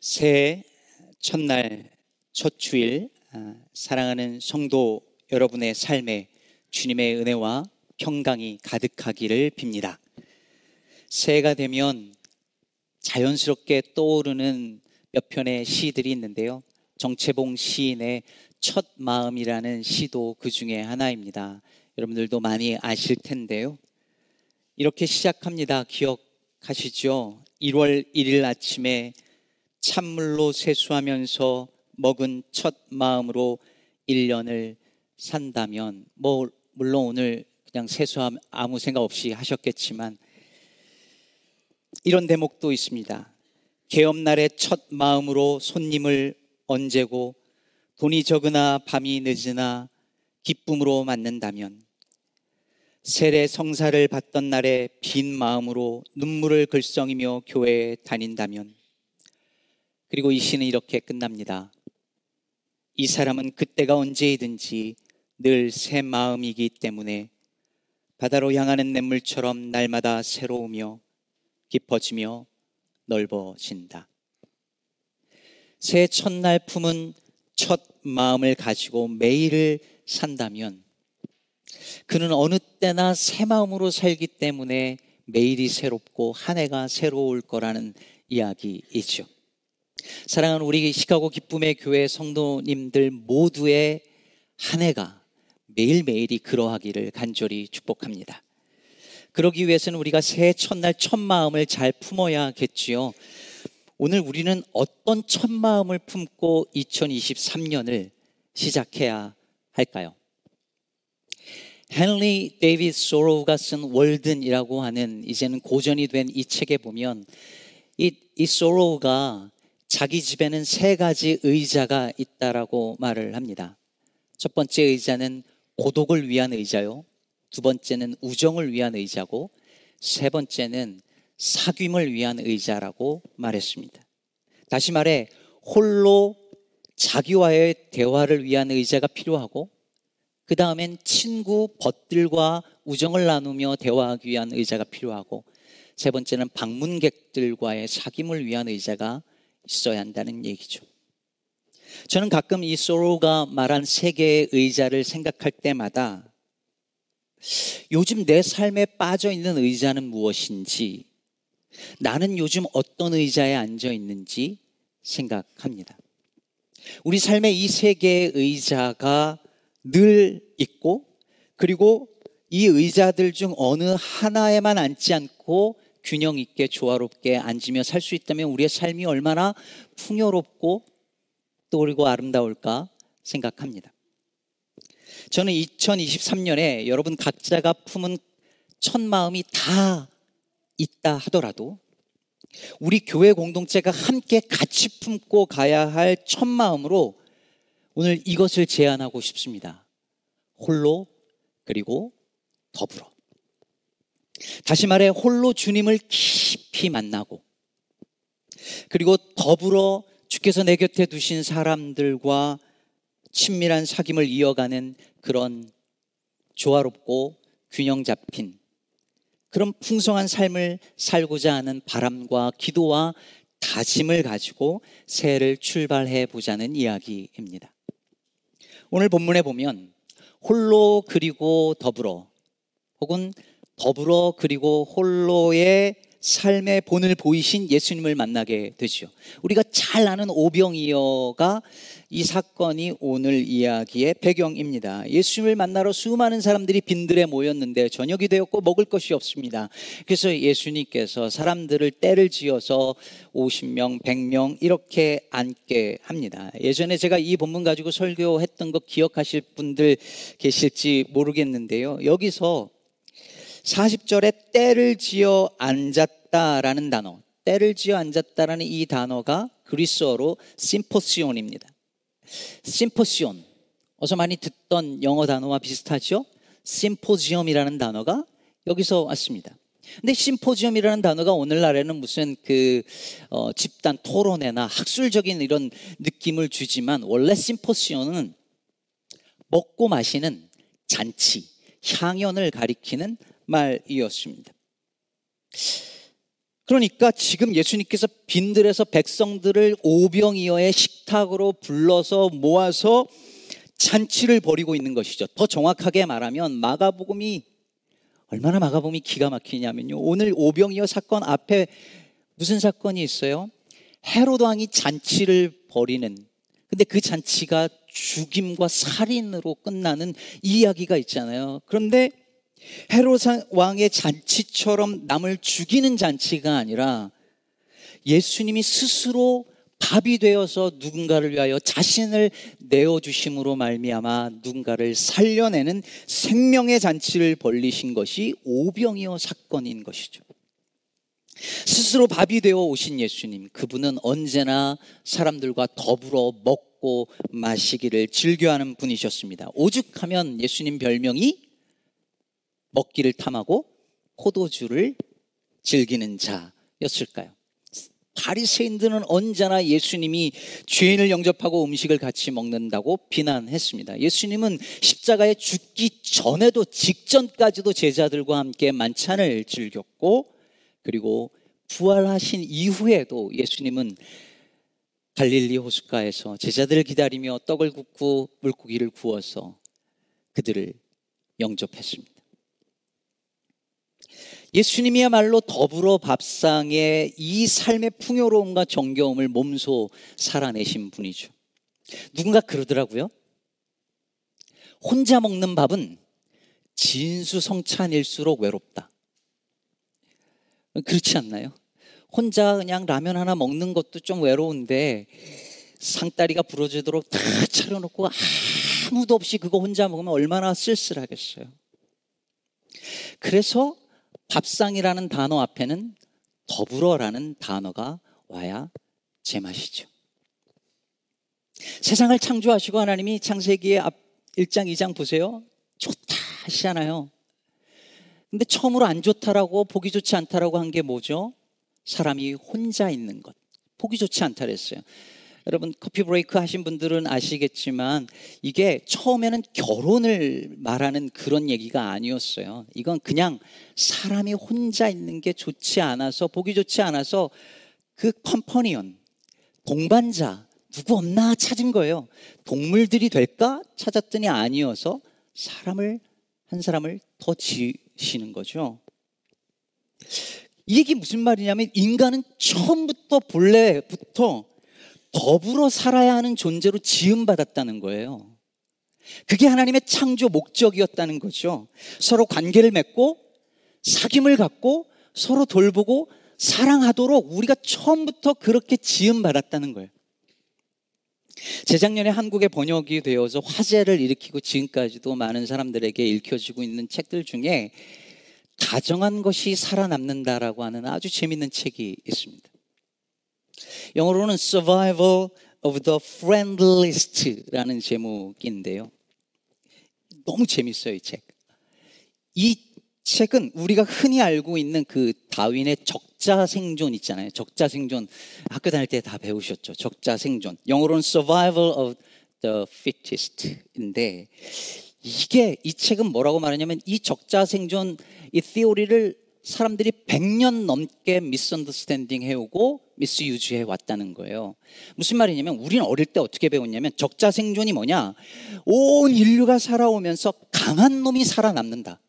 새해 첫날 첫 주일 아, 사랑하는 성도 여러분의 삶에 주님의 은혜와 평강이 가득하기를 빕니다. 새해가 되면 자연스럽게 떠오르는 몇 편의 시들이 있는데요. 정채봉 시인의 첫 마음이라는 시도 그 중에 하나입니다. 여러분들도 많이 아실 텐데요. 이렇게 시작합니다. 기억하시죠? 1월 1일 아침에 찬물로 세수하면서 먹은 첫 마음으로 1년을 산다면, 뭐, 물론 오늘 그냥 세수함 아무 생각 없이 하셨겠지만, 이런 대목도 있습니다. 개업날의 첫 마음으로 손님을 언제고, 돈이 적으나 밤이 늦으나 기쁨으로 맞는다면, 세례 성사를 받던 날에 빈 마음으로 눈물을 글썽이며 교회에 다닌다면, 그리고 이 시는 이렇게 끝납니다. 이 사람은 그때가 언제이든지 늘 새 마음이기 때문에 바다로 향하는 냇물처럼 날마다 새로우며 깊어지며 넓어진다. 새 첫날 품은 첫 마음을 가지고 매일을 산다면 그는 어느 때나 새 마음으로 살기 때문에 매일이 새롭고 한 해가 새로울 거라는 이야기이죠. 사랑하는 우리 시카고 기쁨의 교회 성도님들 모두의 한 해가 매일매일이 그러하기를 간절히 축복합니다. 그러기 위해서는 우리가 새해 첫날 첫 마음을 잘 품어야겠지요. 오늘 우리는 어떤 첫 마음을 품고 2023년을 시작해야 할까요? 헨리 데이비드 소로우가 쓴 월든이라고 하는 이제는 고전이 된 이 책에 보면 이, 이 소로우가 자기 집에는 세 가지 의자가 있다라고 말을 합니다. 첫 번째 의자는 고독을 위한 의자요. 두 번째는 우정을 위한 의자고 세 번째는 사귐을 위한 의자라고 말했습니다. 다시 말해 홀로 자기와의 대화를 위한 의자가 필요하고 그 다음엔 친구 벗들과 우정을 나누며 대화하기 위한 의자가 필요하고 세 번째는 방문객들과의 사귐을 위한 의자가 있어야 한다는 얘기죠. 저는 가끔 이 소로가 말한 세 개의 의자를 생각할 때마다 요즘 내 삶에 빠져 있는 의자는 무엇인지 나는 요즘 어떤 의자에 앉아 있는지 생각합니다. 우리 삶에 이세 개의 의자가 늘 있고 그리고 이 의자들 중 어느 하나에만 앉지 않고 균형 있게 조화롭게 앉으며 살 수 있다면 우리의 삶이 얼마나 풍요롭고 또 그리고 아름다울까 생각합니다. 저는 2023년에 여러분 각자가 품은 첫 마음이 다 있다 하더라도 우리 교회 공동체가 함께 같이 품고 가야 할 첫 마음으로 오늘 이것을 제안하고 싶습니다. 홀로 그리고 더불어. 다시 말해 홀로 주님을 깊이 만나고 그리고 더불어 주께서 내 곁에 두신 사람들과 친밀한 사귐을 이어가는 그런 조화롭고 균형 잡힌 그런 풍성한 삶을 살고자 하는 바람과 기도와 다짐을 가지고 새해를 출발해 보자는 이야기입니다. 오늘 본문에 보면 홀로 그리고 더불어 혹은 더불어 그리고 홀로의 삶의 본을 보이신 예수님을 만나게 되죠. 우리가 잘 아는 오병이어가 이 사건이 오늘 이야기의 배경입니다. 예수님을 만나러 수많은 사람들이 빈들에 모였는데 저녁이 되었고 먹을 것이 없습니다. 그래서 예수님께서 사람들을 때를 지어서 50명, 100명 이렇게 앉게 합니다. 예전에 제가 이 본문 가지고 설교했던 거 기억하실 분들 계실지 모르겠는데요. 여기서 40절에 때를 지어 앉았다라는 단어, 때를 지어 앉았다라는 이 단어가 그리스어로 심포시온입니다. 심포시온. 어서 많이 듣던 영어 단어와 비슷하죠? 심포지엄이라는 단어가 여기서 왔습니다. 근데 심포지엄이라는 단어가 오늘날에는 무슨 그 어, 집단 토론회나 학술적인 이런 느낌을 주지만 원래 심포시온은 먹고 마시는 잔치, 향연을 가리키는 말이었습니다. 그러니까 지금 예수님께서 빈들에서 백성들을 오병이어의 식탁으로 불러서 모아서 잔치를 벌이고 있는 것이죠. 더 정확하게 말하면 마가복음이 얼마나 마가복음이 기가 막히냐면요. 오늘 오병이어 사건 앞에 무슨 사건이 있어요? 헤로드 왕이 잔치를 벌이는 근데 그 잔치가 죽임과 살인으로 끝나는 이야기가 있잖아요. 그런데 헤롯 왕의 잔치처럼 남을 죽이는 잔치가 아니라 예수님이 스스로 밥이 되어서 누군가를 위하여 자신을 내어 주심으로 말미암아 누군가를 살려내는 생명의 잔치를 벌리신 것이 오병이어 사건인 것이죠. 스스로 밥이 되어 오신 예수님, 그분은 언제나 사람들과 더불어 먹고 마시기를 즐겨하는 분이셨습니다. 오죽하면 예수님 별명이 먹기를 탐하고 포도주를 즐기는 자였을까요? 바리새인들은 언제나 예수님이 죄인을 영접하고 음식을 같이 먹는다고 비난했습니다. 예수님은 십자가에 죽기 전에도 직전까지도 제자들과 함께 만찬을 즐겼고 그리고 부활하신 이후에도 예수님은 갈릴리 호숫가에서 제자들을 기다리며 떡을 굽고 물고기를 구워서 그들을 영접했습니다. 예수님이야말로 더불어 밥상에 이 삶의 풍요로움과 정겨움을 몸소 살아내신 분이죠. 누군가 그러더라고요. 혼자 먹는 밥은 진수성찬일수록 외롭다. 그렇지 않나요? 혼자 그냥 라면 하나 먹는 것도 좀 외로운데 상다리가 부러지도록 다 차려놓고 아무도 없이 그거 혼자 먹으면 얼마나 쓸쓸하겠어요. 그래서 밥상이라는 단어 앞에는 더불어라는 단어가 와야 제맛이죠. 세상을 창조하시고 하나님이 창세기의 앞 1장, 2장 보세요. 좋다 하시잖아요. 근데 처음으로 안 좋다라고 보기 좋지 않다라고 한 게 뭐죠? 사람이 혼자 있는 것. 보기 좋지 않다 그랬어요. 여러분 커피 브레이크 하신 분들은 아시겠지만 이게 처음에는 결혼을 말하는 그런 얘기가 아니었어요. 이건 그냥 사람이 혼자 있는 게 좋지 않아서 보기 좋지 않아서 그 컴퍼니언 동반자 누구 없나 찾은 거예요. 동물들이 될까 찾았더니 아니어서 사람을 한 사람을 더 지시는 거죠. 이 얘기 무슨 말이냐면 인간은 처음부터 본래부터 더불어 살아야 하는 존재로 지음받았다는 거예요. 그게 하나님의 창조 목적이었다는 거죠. 서로 관계를 맺고 사귐을 갖고 서로 돌보고 사랑하도록 우리가 처음부터 그렇게 지음받았다는 거예요. 재작년에 한국에 번역이 되어서 화제를 일으키고 지금까지도 많은 사람들에게 읽혀지고 있는 책들 중에 다정한 것이 살아남는다라고 하는 아주 재밌는 책이 있습니다. 영어로는 Survival of the Friendliest라는 제목인데요. 너무 재밌어요, 이 책. 이 책은 우리가 흔히 알고 있는 그 다윈의 적자 생존 있잖아요. 적자 생존. 학교 다닐 때 다 배우셨죠. 적자 생존. 영어로는 Survival of the Fittest인데 이게 이 책은 뭐라고 말하냐면 이 적자 생존 이 티오리를 사람들이 100년 넘게 미스언더스탠딩 해오고 미스유지해 왔다는 거예요. 무슨 말이냐면 우리는 어릴 때 어떻게 배웠냐면 적자 생존이 뭐냐? 온 인류가 살아오면서 강한 놈이 살아남는다.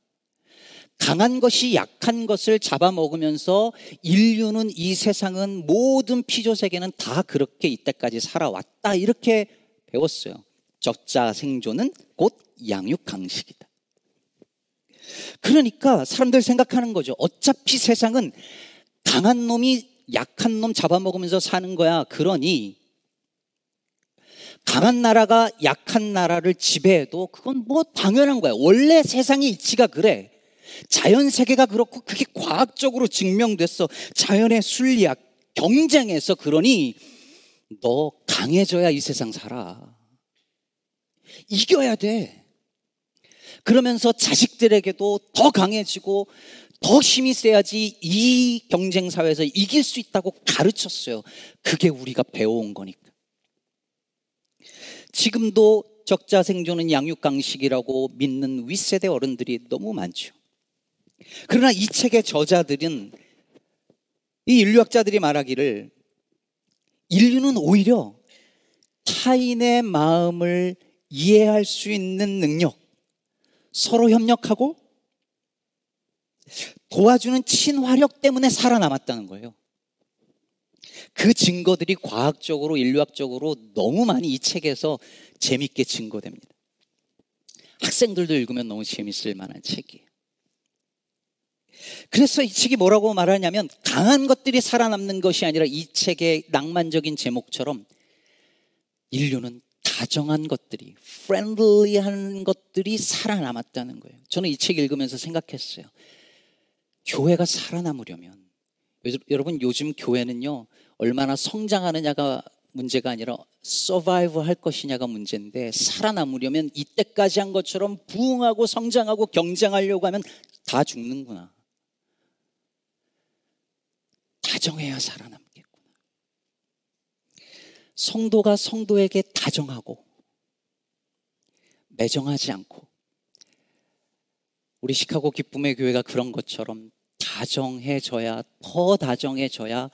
강한 것이 약한 것을 잡아먹으면서 인류는 이 세상은 모든 피조 세계는 다 그렇게 이때까지 살아왔다. 이렇게 배웠어요. 적자 생존은 곧 양육 강식이다. 그러니까 사람들 생각하는 거죠. 어차피 세상은 강한 놈이 약한 놈 잡아먹으면서 사는 거야. 그러니 강한 나라가 약한 나라를 지배해도 그건 뭐 당연한 거야. 원래 세상의 이치가 그래. 자연 세계가 그렇고 그게 과학적으로 증명됐어. 자연의 순리학 경쟁에서 그러니 너 강해져야 이 세상 살아. 이겨야 돼. 그러면서 자식들에게도 더 강해지고 더 힘이 세야지 이 경쟁 사회에서 이길 수 있다고 가르쳤어요. 그게 우리가 배워온 거니까. 지금도 적자 생존은 양육강식이라고 믿는 윗세대 어른들이 너무 많죠. 그러나 이 책의 저자들은 이 인류학자들이 말하기를 인류는 오히려 타인의 마음을 이해할 수 있는 능력, 서로 협력하고 도와주는 친화력 때문에 살아남았다는 거예요. 그 증거들이 과학적으로, 인류학적으로 너무 많이 이 책에서 재밌게 증거됩니다. 학생들도 읽으면 너무 재밌을 만한 책이에요. 그래서 이 책이 뭐라고 말하냐면 강한 것들이 살아남는 것이 아니라 이 책의 낭만적인 제목처럼 인류는 다정한 것들이, friendly한 것들이 살아남았다는 거예요. 저는 이 책 읽으면서 생각했어요. 교회가 살아남으려면 여러분 요즘 교회는요 얼마나 성장하느냐가 문제가 아니라 서바이브 할 것이냐가 문제인데 살아남으려면 이때까지 한 것처럼 부흥하고 성장하고 경쟁하려고 하면 다 죽는구나. 다정해야 살아남겠구나. 성도가 성도에게 다정하고 매정하지 않고 우리 시카고 기쁨의 교회가 그런 것처럼 다정해져야 더 다정해져야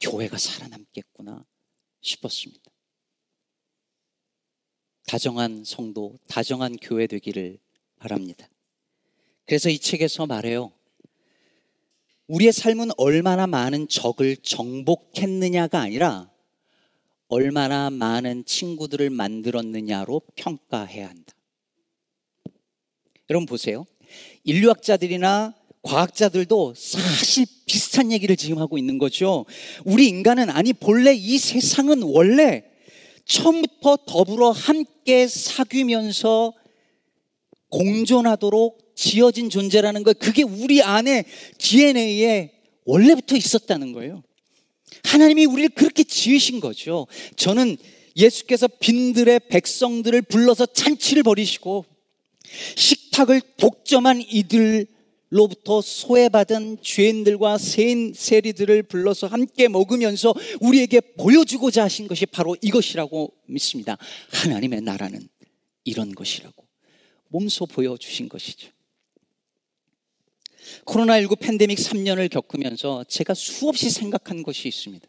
교회가 살아남겠구나 싶었습니다. 다정한 성도, 다정한 교회 되기를 바랍니다. 그래서 이 책에서 말해요. 우리의 삶은 얼마나 많은 적을 정복했느냐가 아니라 얼마나 많은 친구들을 만들었느냐로 평가해야 한다. 여러분 보세요. 인류학자들이나 과학자들도 사실 비슷한 얘기를 지금 하고 있는 거죠. 우리 인간은 아니 본래 이 세상은 원래 처음부터 더불어 함께 사귀면서 공존하도록 지어진 존재라는 거 그게 우리 안에 DNA에 원래부터 있었다는 거예요. 하나님이 우리를 그렇게 지으신 거죠. 저는 예수께서 빈들의 백성들을 불러서 잔치를 벌이시고 식탁을 독점한 이들 로부터 소외받은 죄인들과 세인 세리들을 불러서 함께 먹으면서 우리에게 보여주고자 하신 것이 바로 이것이라고 믿습니다. 하나님의 나라는 이런 것이라고 몸소 보여주신 것이죠. 코로나19 팬데믹 3년을 겪으면서 제가 수없이 생각한 것이 있습니다.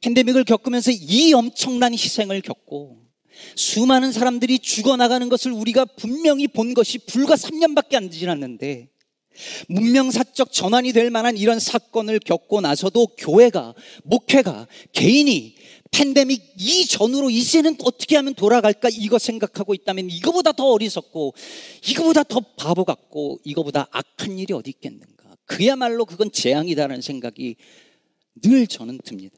팬데믹을 겪으면서 이 엄청난 희생을 겪고 수많은 사람들이 죽어나가는 것을 우리가 분명히 본 것이 불과 3년밖에 안 지났는데 문명사적 전환이 될 만한 이런 사건을 겪고 나서도 교회가, 목회가, 개인이 팬데믹 이전으로 이제는 어떻게 하면 돌아갈까 이거 생각하고 있다면 이거보다 더 어리석고 이거보다 더 바보 같고 이거보다 악한 일이 어디 있겠는가. 그야말로 그건 재앙이다라는 생각이 늘 저는 듭니다.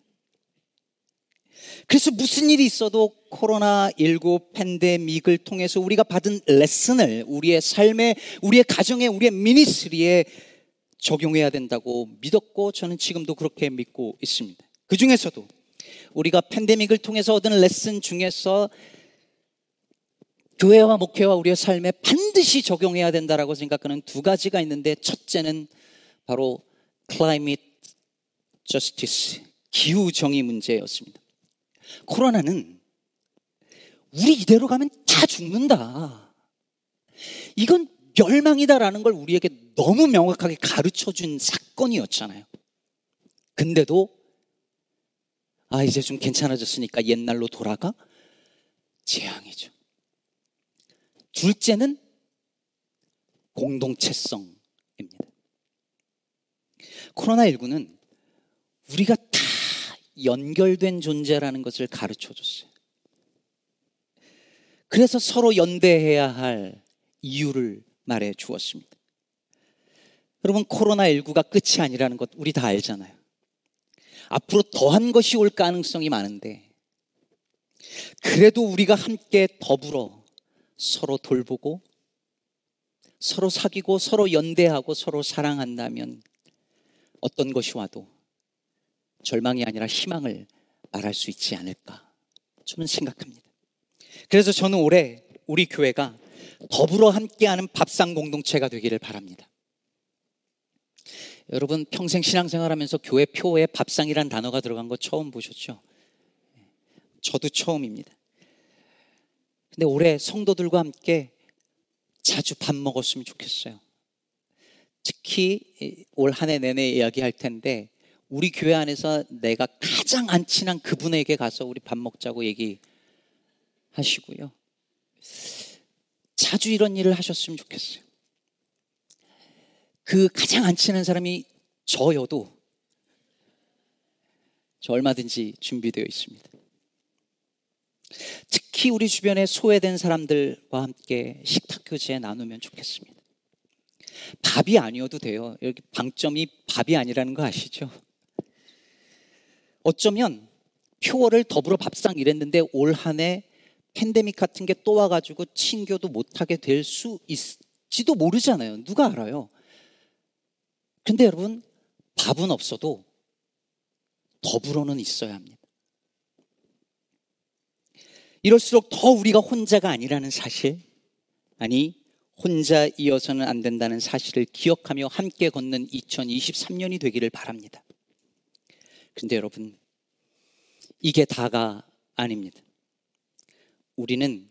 그래서 무슨 일이 있어도 코로나19 팬데믹을 통해서 우리가 받은 레슨을 우리의 삶에, 우리의 가정에, 우리의 미니스리에 적용해야 된다고 믿었고 저는 지금도 그렇게 믿고 있습니다. 그 중에서도 우리가 팬데믹을 통해서 얻은 레슨 중에서 교회와 목회와 우리의 삶에 반드시 적용해야 된다라고 생각하는 두 가지가 있는데 첫째는 바로 climate justice, 기후 정의 문제였습니다. 코로나는 우리 이대로 가면 다 죽는다. 이건 멸망이다라는 걸 우리에게 너무 명확하게 가르쳐 준 사건이었잖아요. 근데도 아, 이제 좀 괜찮아졌으니까 옛날로 돌아가? 재앙이죠. 둘째는 공동체성입니다. 코로나19는 우리가 다 연결된 존재라는 것을 가르쳐 줬어요. 그래서 서로 연대해야 할 이유를 말해 주었습니다. 여러분, 코로나19가 끝이 아니라는 것 우리 다 알잖아요. 앞으로 더한 것이 올 가능성이 많은데, 그래도 우리가 함께 더불어 서로 돌보고, 서로 사귀고, 서로 연대하고, 서로 사랑한다면 어떤 것이 와도 절망이 아니라 희망을 말할 수 있지 않을까 저는 생각합니다. 그래서 저는 올해 우리 교회가 더불어 함께하는 밥상 공동체가 되기를 바랍니다. 여러분 평생 신앙생활하면서 교회 표에 밥상이란 단어가 들어간 거 처음 보셨죠? 저도 처음입니다. 근데 올해 성도들과 함께 자주 밥 먹었으면 좋겠어요. 특히 올 한 해 내내 이야기할 텐데 우리 교회 안에서 내가 가장 안 친한 그분에게 가서 우리 밥 먹자고 얘기하시고요. 자주 이런 일을 하셨으면 좋겠어요. 그 가장 안 친한 사람이 저여도 저 얼마든지 준비되어 있습니다. 특히 우리 주변에 소외된 사람들과 함께 식탁 교제 나누면 좋겠습니다. 밥이 아니어도 돼요. 여기 방점이 밥이 아니라는 거 아시죠? 어쩌면 표어를 더불어 밥상 이랬는데 올 한 해 팬데믹 같은 게 또 와가지고 친교도 못하게 될 수 있지도 모르잖아요. 누가 알아요? 근데 여러분, 밥은 없어도 더불어는 있어야 합니다. 이럴수록 더 우리가 혼자가 아니라는 사실, 아니, 혼자 이어서는 안 된다는 사실을 기억하며 함께 걷는 2023년이 되기를 바랍니다. 근데 여러분, 이게 다가 아닙니다. 우리는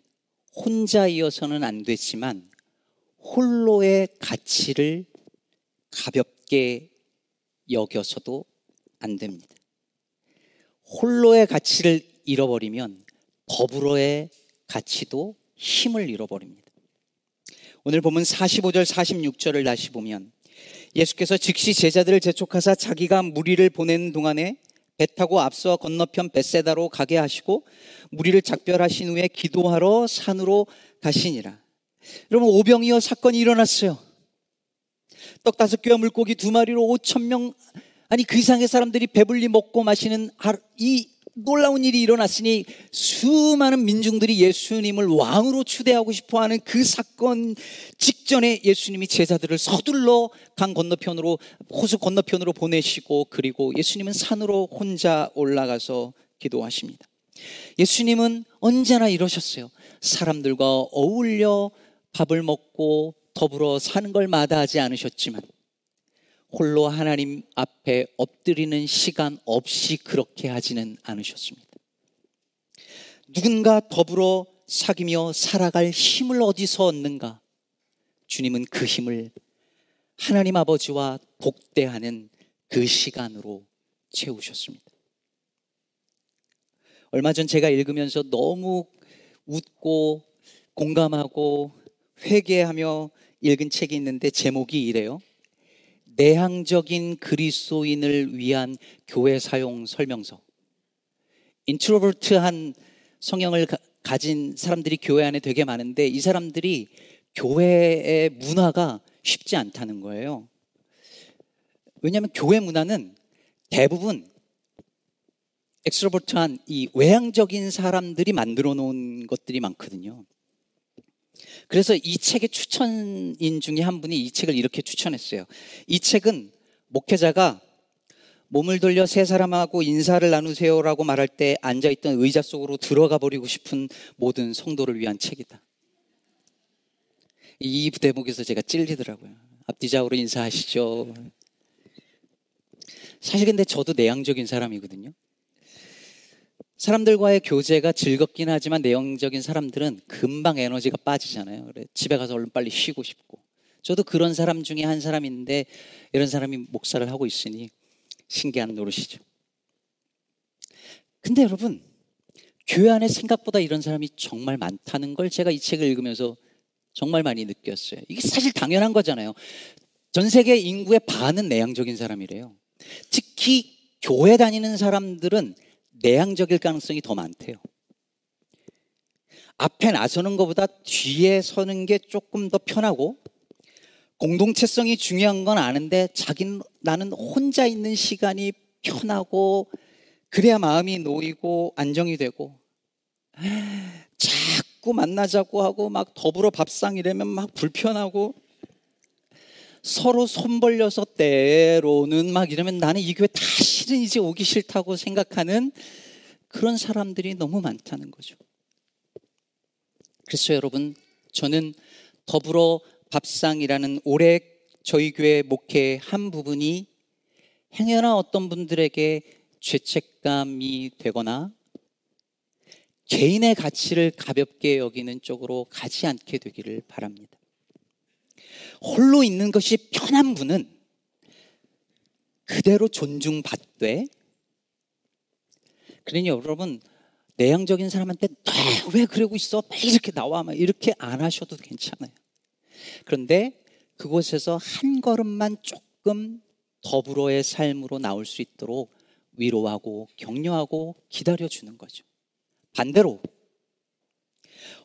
혼자이어서는 안 되지만 홀로의 가치를 가볍게 여겨서도 안 됩니다. 홀로의 가치를 잃어버리면 더불어의 가치도 힘을 잃어버립니다. 오늘 보면 45절, 46절을 다시 보면 예수께서 즉시 제자들을 재촉하사 자기가 무리를 보내는 동안에 배 타고 앞서 건너편 벳세다로 가게 하시고 무리를 작별하신 후에 기도하러 산으로 가시니라. 여러분 오병이어 사건이 일어났어요. 떡 다섯 개와 물고기 두 마리로 5천 명 아니 그 이상의 사람들이 배불리 먹고 마시는 이 놀라운 일이 일어났으니 수많은 민중들이 예수님을 왕으로 추대하고 싶어 하는 그 사건 직전에 예수님이 제자들을 서둘러 강 건너편으로, 호수 건너편으로 보내시고 그리고 예수님은 산으로 혼자 올라가서 기도하십니다. 예수님은 언제나 이러셨어요. 사람들과 어울려 밥을 먹고 더불어 사는 걸 마다하지 않으셨지만 홀로 하나님 앞에 엎드리는 시간 없이 그렇게 하지는 않으셨습니다. 누군가 더불어 사귀며 살아갈 힘을 어디서 얻는가? 주님은 그 힘을 하나님 아버지와 복대하는 그 시간으로 채우셨습니다. 얼마 전 제가 읽으면서 너무 웃고 공감하고 회개하며 읽은 책이 있는데 제목이 이래요. 내향적인 그리스도인을 위한 교회 사용 설명서. introvert한 성향을 가, 진 사람들이 교회 안에 되게 많은데 이 사람들이 교회의 문화가 쉽지 않다는 거예요. 왜냐하면 교회 문화는 대부분 엑스트로버트한 이 외향적인 사람들이 만들어 놓은 것들이 많거든요. 그래서 이 책의 추천인 중에 한 분이 이 책을 이렇게 추천했어요. 이 책은 목회자가 몸을 돌려 세 사람하고 인사를 나누세요라고 말할 때 앉아있던 의자 속으로 들어가 버리고 싶은 모든 성도를 위한 책이다. 이 대목에서 제가 찔리더라고요. 앞뒤좌우로 인사하시죠. 사실 근데 저도 내향적인 사람이거든요. 사람들과의 교제가 즐겁긴 하지만 내용적인 사람들은 금방 에너지가 빠지잖아요. 그래, 집에 가서 얼른 빨리 쉬고 싶고. 저도 그런 사람 중에 한 사람인데 이런 사람이 목사를 하고 있으니 신기한 노릇이죠. 근데 여러분, 교회 안에 생각보다 이런 사람이 정말 많다는 걸 제가 이 책을 읽으면서 정말 많이 느꼈어요. 이게 사실 당연한 거잖아요. 전 세계 인구의 반은 내향적인 사람이래요. 특히 교회 다니는 사람들은 내향적일 가능성이 더 많대요. 앞에 나서는 것보다 뒤에 서는 게 조금 더 편하고 공동체성이 중요한 건 아는데 자기는 나는 혼자 있는 시간이 편하고 그래야 마음이 놓이고 안정이 되고 자꾸 만나자고 하고 막 더불어 밥상 이라면 막 불편하고 서로 손 벌려서 때로는 막 이러면 나는 이 교회 다시는 이제 오기 싫다고 생각하는 그런 사람들이 너무 많다는 거죠. 그래서 여러분, 저는 더불어 밥상이라는 올해 저희 교회 목회 한 부분이 행여나 어떤 분들에게 죄책감이 되거나 개인의 가치를 가볍게 여기는 쪽으로 가지 않게 되기를 바랍니다. 홀로 있는 것이 편한 분은 그대로 존중받되 그러니 여러분 내향적인 사람한테 왜 그러고 있어? 이렇게 나와 막 이렇게 안 하셔도 괜찮아요. 그런데 그곳에서 한 걸음만 조금 더불어의 삶으로 나올 수 있도록 위로하고 격려하고 기다려 주는 거죠. 반대로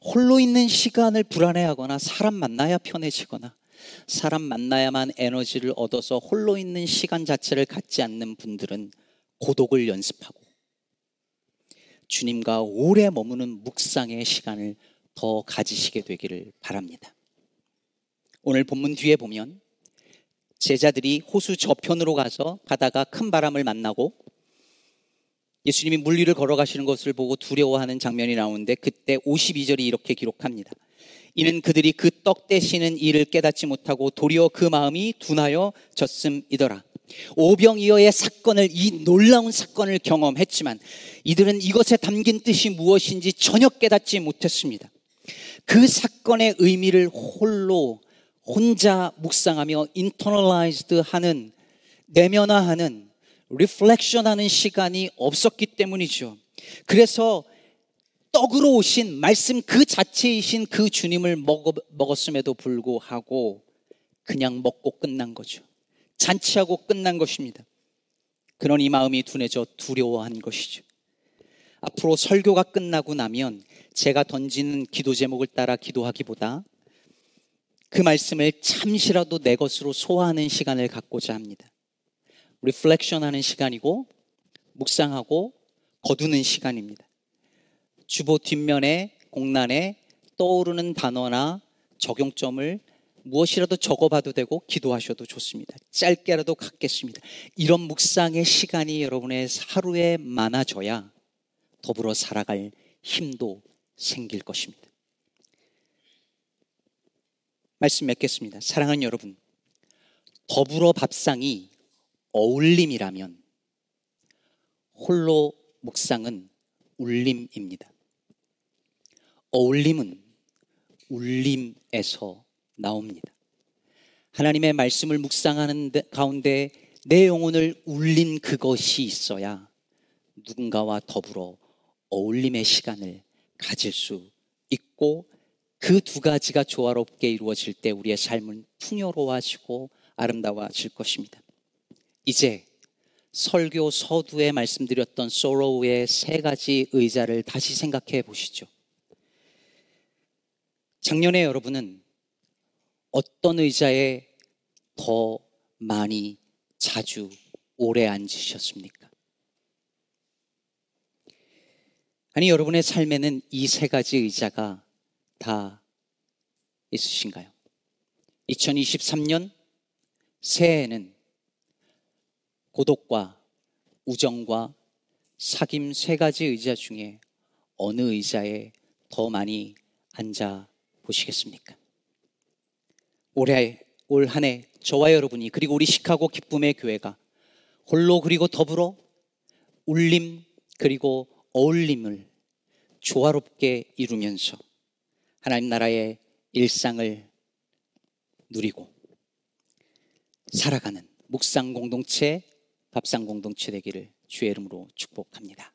홀로 있는 시간을 불안해하거나 사람 만나야 편해지거나 사람 만나야만 에너지를 얻어서 홀로 있는 시간 자체를 갖지 않는 분들은 고독을 연습하고 주님과 오래 머무는 묵상의 시간을 더 가지시게 되기를 바랍니다. 오늘 본문 뒤에 보면 제자들이 호수 저편으로 가서 가다가 큰 바람을 만나고 예수님이 물 위를 걸어가시는 것을 보고 두려워하는 장면이 나오는데 그때 52절이 이렇게 기록합니다. 이는 그들이 그 떡 대시는 일을 깨닫지 못하고 도리어 그 마음이 둔하여 졌음이더라. 오병이어의 사건을 이 놀라운 사건을 경험했지만 이들은 이것에 담긴 뜻이 무엇인지 전혀 깨닫지 못했습니다. 그 사건의 의미를 홀로 혼자 묵상하며 internalized 하는 내면화하는 reflection하는 시간이 없었기 때문이죠. 그래서 떡으로 오신 말씀 그 자체이신 그 주님을 먹어, 먹었음에도 불구하고 그냥 먹고 끝난 거죠. 잔치하고 끝난 것입니다. 그런 이 마음이 둔해져 두려워한 것이죠. 앞으로 설교가 끝나고 나면 제가 던지는 기도 제목을 따라 기도하기보다 그 말씀을 잠시라도 내 것으로 소화하는 시간을 갖고자 합니다. reflection 하는 시간이고 묵상하고 거두는 시간입니다. 주보 뒷면에 공란에 떠오르는 단어나 적용점을 무엇이라도 적어봐도 되고 기도하셔도 좋습니다. 짧게라도 갖겠습니다. 이런 묵상의 시간이 여러분의 하루에 많아져야 더불어 살아갈 힘도 생길 것입니다. 말씀 맺겠습니다. 사랑하는 여러분, 더불어 밥상이 어울림이라면 홀로 묵상은 울림입니다. 어울림은 울림에서 나옵니다. 하나님의 말씀을 묵상하는 가운데 내 영혼을 울린 그것이 있어야 누군가와 더불어 어울림의 시간을 가질 수 있고 그 두 가지가 조화롭게 이루어질 때 우리의 삶은 풍요로워지고 아름다워질 것입니다. 이제 설교 서두에 말씀드렸던 소로우의 세 가지 의자를 다시 생각해 보시죠. 작년에 여러분은 어떤 의자에 더 많이 자주 오래 앉으셨습니까? 아니, 여러분의 삶에는 이 세 가지 의자가 다 있으신가요? 2023년 새해에는 고독과 우정과 사귐 세 가지 의자 중에 어느 의자에 더 많이 앉아 보시겠습니까? 올해 올 한 해 저와 여러분이 그리고 우리 시카고 기쁨의 교회가 홀로 그리고 더불어 울림 그리고 어울림을 조화롭게 이루면서 하나님 나라의 일상을 누리고 살아가는 묵상 공동체, 밥상 공동체 되기를 주의 이름으로 축복합니다.